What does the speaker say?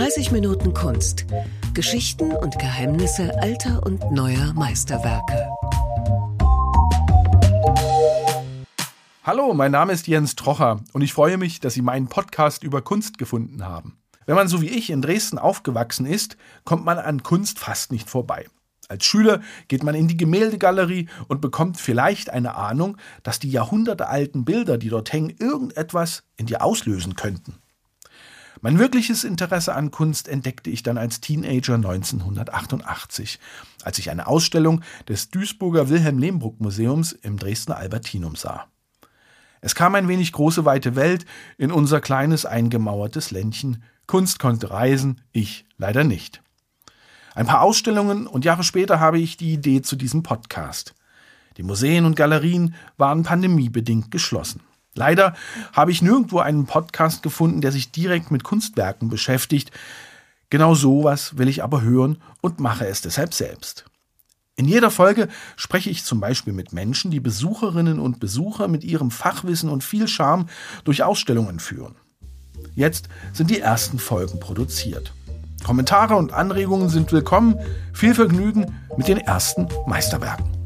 90 Minuten Kunst. Geschichten und Geheimnisse alter und neuer Meisterwerke. Hallo, mein Name ist Jens Trocher und ich freue mich, dass Sie meinen Podcast über Kunst gefunden haben. Wenn man so wie ich in Dresden aufgewachsen ist, kommt man an Kunst fast nicht vorbei. Als Schüler geht man in die Gemäldegalerie und bekommt vielleicht eine Ahnung, dass die jahrhundertealten Bilder, die dort hängen, irgendetwas in dir auslösen könnten. Mein wirkliches Interesse an Kunst entdeckte ich dann als Teenager 1988, als ich eine Ausstellung des Duisburger Wilhelm Lehmbruck Museums im Dresdner Albertinum sah. Es kam ein wenig große weite Welt in unser kleines eingemauertes Ländchen. Kunst konnte reisen, ich leider nicht. Ein paar Ausstellungen und Jahre später habe ich die Idee zu diesem Podcast. Die Museen und Galerien waren pandemiebedingt geschlossen. Leider habe ich nirgendwo einen Podcast gefunden, der sich direkt mit Kunstwerken beschäftigt. Genau sowas will ich aber hören und mache es deshalb selbst. In jeder Folge spreche ich zum Beispiel mit Menschen, die Besucherinnen und Besucher mit ihrem Fachwissen und viel Charme durch Ausstellungen führen. Jetzt sind die ersten Folgen produziert. Kommentare und Anregungen sind willkommen. Viel Vergnügen mit den ersten Meisterwerken.